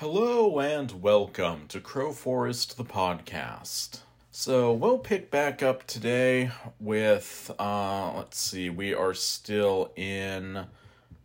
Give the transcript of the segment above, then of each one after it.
Hello and welcome to Crowforest the podcast. So we'll pick back up today with uh let's see, we are still in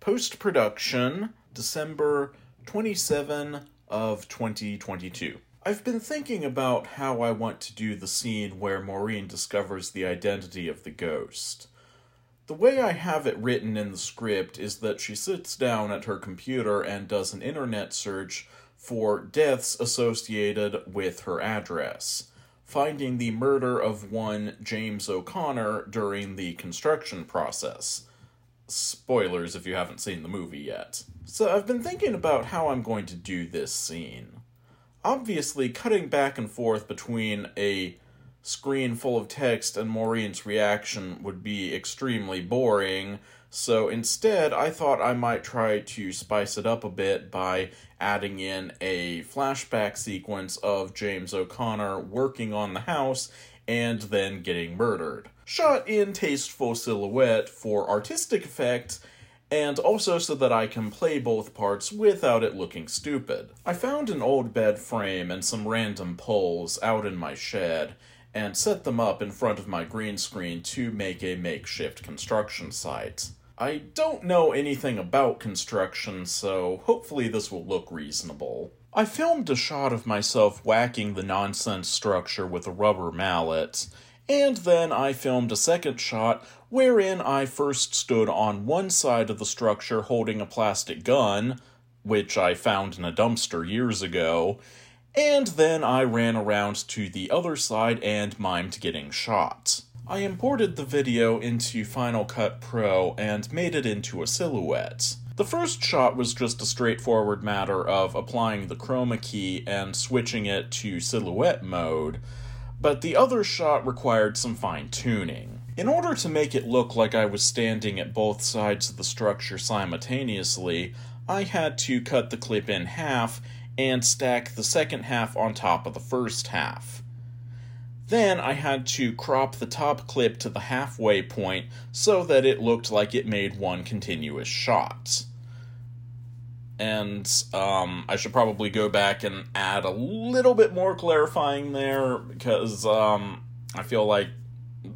post production December 27 of 2022. I've been thinking about how I want to do the scene where Maureen discovers the identity of the ghost. The way I have it written in the script is that she sits down at her computer and does an internet search for deaths associated with her address, finding the murder of one James O'Connor during the construction process. Spoilers if you haven't seen the movie yet. So I've been thinking about how I'm going to do this scene. Obviously, cutting back and forth between a screen full of text and Maureen's reaction would be extremely boring, so instead I thought I might try to spice it up a bit by adding in a flashback sequence of James O'Connor working on the house and then getting murdered. Shot in tasteful silhouette for artistic effect and also so that I can play both parts without it looking stupid. I found an old bed frame and some random poles out in my shed, and set them up in front of my green screen to make a makeshift construction site. I don't know anything about construction, so hopefully this will look reasonable. I filmed a shot of myself whacking the nonsense structure with a rubber mallet, and then I filmed a second shot wherein I first stood on one side of the structure holding a plastic gun, which I found in a dumpster years ago, and then I ran around to the other side and mimed getting shot. I imported the video into Final Cut Pro and made it into a silhouette. The first shot was just a straightforward matter of applying the chroma key and switching it to silhouette mode, but the other shot required some fine tuning. In order to make it look like I was standing at both sides of the structure simultaneously, I had to cut the clip in half and stack the second half on top of the first half. Then I had to crop the top clip to the halfway point so that it looked like it made one continuous shot. And um, I should probably go back and add a little bit more clarifying there because um, I feel like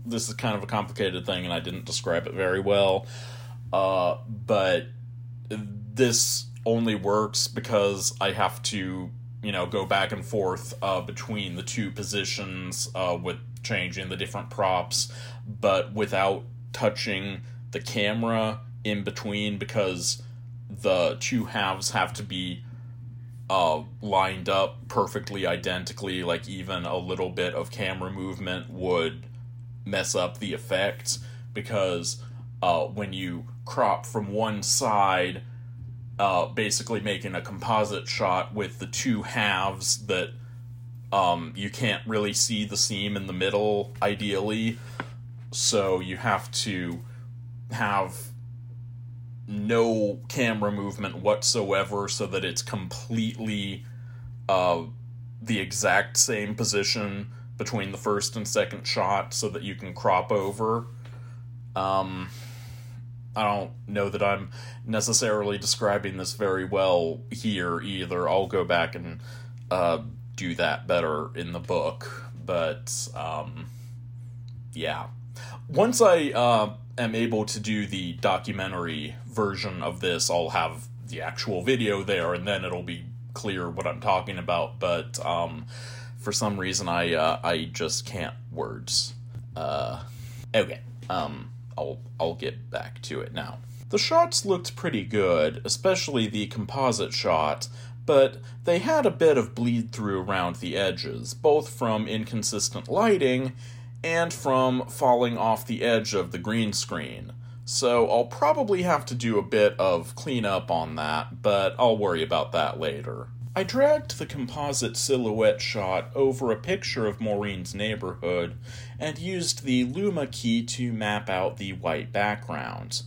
this is kind of a complicated thing and I didn't describe it very well. Uh, but this only works because I have to, you know, go back and forth uh, between the two positions uh, with changing the different props, but without touching the camera in between because the two halves have to be uh, lined up perfectly identically. Like, even a little bit of camera movement would mess up the effect because uh, when you crop from one side uh, basically making a composite shot with the two halves that um, you can't really see the seam in the middle, ideally. So you have to have no camera movement whatsoever so that it's completely uh, the exact same position between the first and second shot so that you can crop over. Um, I don't know that I'm necessarily describing this very well here either. I'll go back and uh, do that better in the book, but um, yeah. Once I uh, am able to do the documentary version of this, I'll have the actual video there, and then it'll be clear what I'm talking about. But um, for some reason, I uh, I just can't words. Uh, okay. Um, I'll I'll get back to it now. The shots looked pretty good, especially the composite shot, but they had a bit of bleed through around the edges, both from inconsistent lighting and from falling off the edge of the green screen. So I'll probably have to do a bit of cleanup on that, but I'll worry about that later. I dragged the composite silhouette shot over a picture of Maureen's neighborhood and used the Luma key to map out the white background.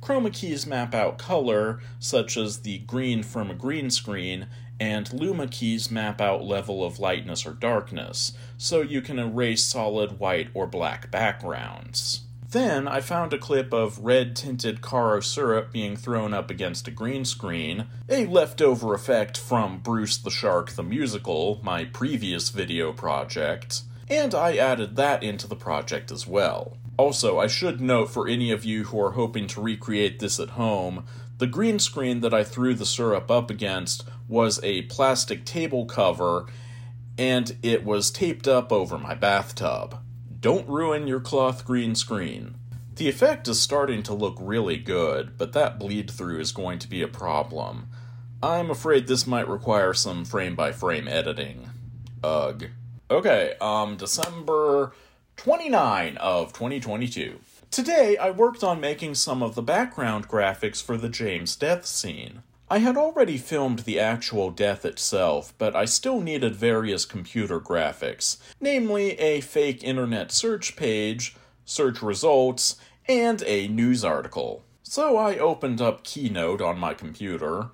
Chroma keys map out color, such as the green from a green screen, and Luma keys map out level of lightness or darkness, so you can erase solid white or black backgrounds. Then I found a clip of red tinted Karo syrup being thrown up against a green screen, a leftover effect from Bruce the Shark the Musical, my previous video project, and I added that into the project as well. Also, I should note for any of you who are hoping to recreate this at home, the green screen that I threw the syrup up against was a plastic table cover, and it was taped up over my bathtub. Don't ruin your cloth green screen. The effect is starting to look really good, but that bleed through is going to be a problem. I'm afraid this might require some frame by frame editing. Ugh. Okay, um, December 29 of 2022. Today, I worked on making some of the background graphics for the James death scene. I had already filmed the actual death itself, but I still needed various computer graphics, namely a fake internet search page, search results, and a news article. So I opened up Keynote on my computer,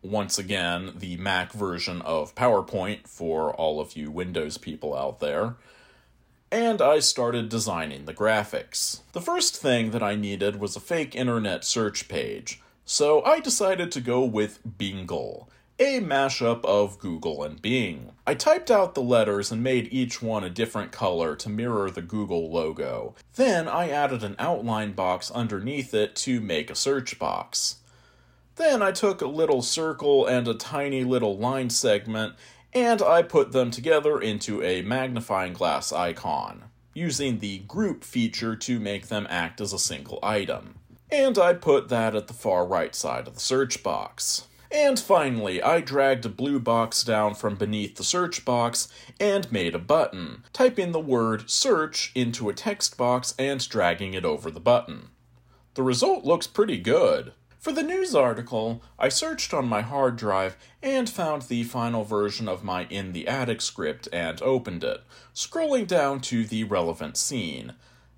once again, the Mac version of PowerPoint for all of you Windows people out there and I started designing the graphics. The first thing that I needed was a fake internet search page, so I decided to go with Bingle, a mashup of Google and Bing. I typed out the letters and made each one a different color to mirror the Google logo. Then I added an outline box underneath it to make a search box. Then I took a little circle and a tiny little line segment and I put them together into a magnifying glass icon, using the group feature to make them act as a single item. And I put that at the far right side of the search box. And finally, I dragged a blue box down from beneath the search box and made a button, typing the word search into a text box and dragging it over the button. The result looks pretty good. For the news article, I searched on my hard drive and found the final version of my In the Attic script and opened it, scrolling down to the relevant scene.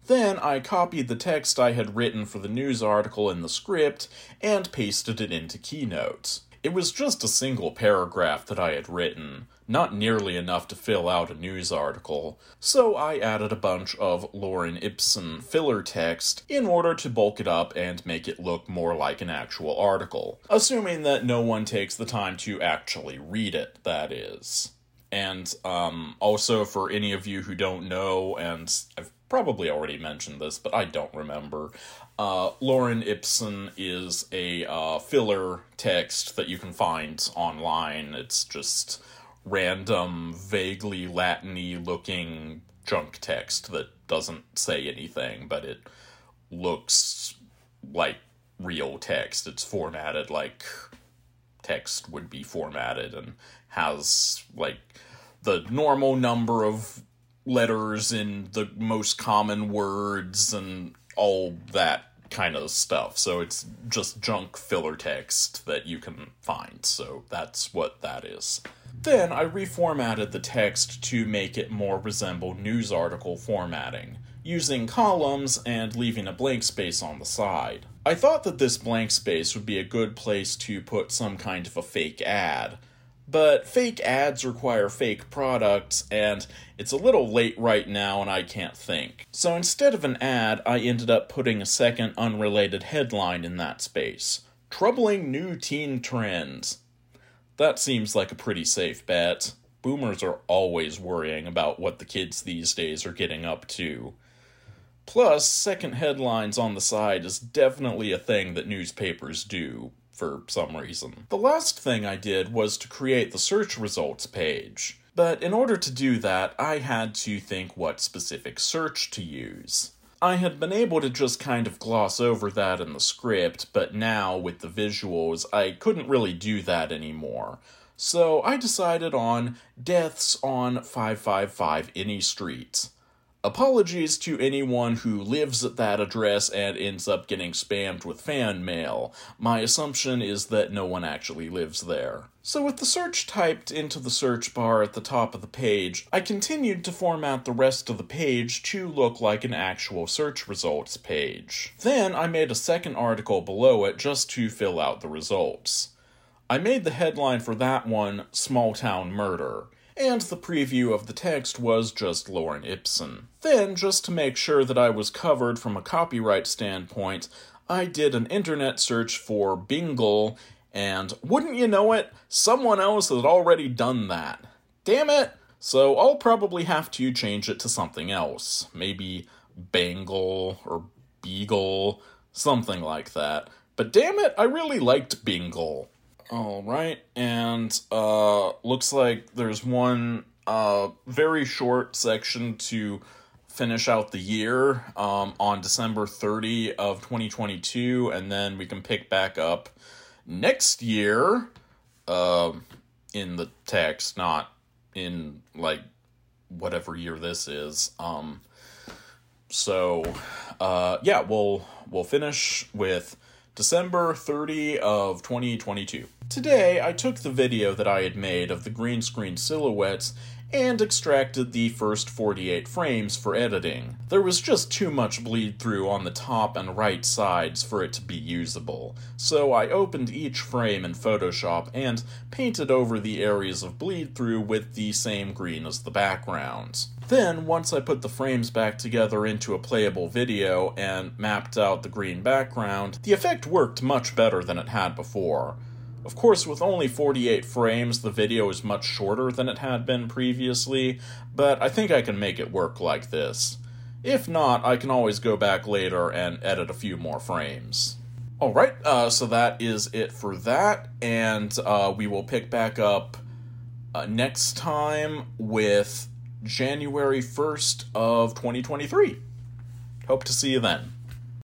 Then I copied the text I had written for the news article in the script and pasted it into Keynote. It was just a single paragraph that I had written, not nearly enough to fill out a news article, so I added a bunch of Lorem Ipsum filler text in order to bulk it up and make it look more like an actual article, assuming that no one takes the time to actually read it, that is. And um, also, for any of you who don't know, and I've probably already mentioned this, but I don't remember. Uh, Lorem Ipsum is a uh, filler text that you can find online. It's just random, vaguely Latiny looking junk text that doesn't say anything, but it looks like real text. It's formatted like text would be formatted and has like the normal number of letters in the most common words and all that kind of stuff. So it's just junk filler text that you can find. So that's what that is. Then I reformatted the text to make it more resemble news article formatting, using columns and leaving a blank space on the side. I thought that this blank space would be a good place to put some kind of a fake ad, but fake ads require fake products, and it's a little late right now and I can't think. So instead of an ad, I ended up putting a second unrelated headline in that space Troubling New Teen Trends. That seems like a pretty safe bet. Boomers are always worrying about what the kids these days are getting up to. Plus, second headlines on the side is definitely a thing that newspapers do, for some reason. The last thing I did was to create the search results page. But in order to do that, I had to think what specific search to use. I had been able to just kind of gloss over that in the script, but now with the visuals, I couldn't really do that anymore. So I decided on deaths on 555 Any Street. Apologies to anyone who lives at that address and ends up getting spammed with fan mail. My assumption is that no one actually lives there. So, with the search typed into the search bar at the top of the page, I continued to format the rest of the page to look like an actual search results page. Then I made a second article below it just to fill out the results. I made the headline for that one Small Town Murder and the preview of the text was just Lorem Ipsum. Then, just to make sure that I was covered from a copyright standpoint, I did an internet search for Bingle, and wouldn't you know it, someone else had already done that. Damn it! So I'll probably have to change it to something else. Maybe Bangle or Beagle, something like that. But damn it, I really liked Bingle. All right, and uh, looks like there's one uh, very short section to finish out the year um, on December 30 of 2022, and then we can pick back up next year uh, in the text, not in like whatever year this is. Um, so uh, yeah, we'll we'll finish with December 30 of 2022. Today, I took the video that I had made of the green screen silhouettes and extracted the first 48 frames for editing. There was just too much bleed through on the top and right sides for it to be usable, so I opened each frame in Photoshop and painted over the areas of bleed through with the same green as the background. Then, once I put the frames back together into a playable video and mapped out the green background, the effect worked much better than it had before. Of course, with only 48 frames, the video is much shorter than it had been previously, but I think I can make it work like this. If not, I can always go back later and edit a few more frames. Alright, uh, so that is it for that, and uh, we will pick back up uh, next time with January 1st of 2023. Hope to see you then.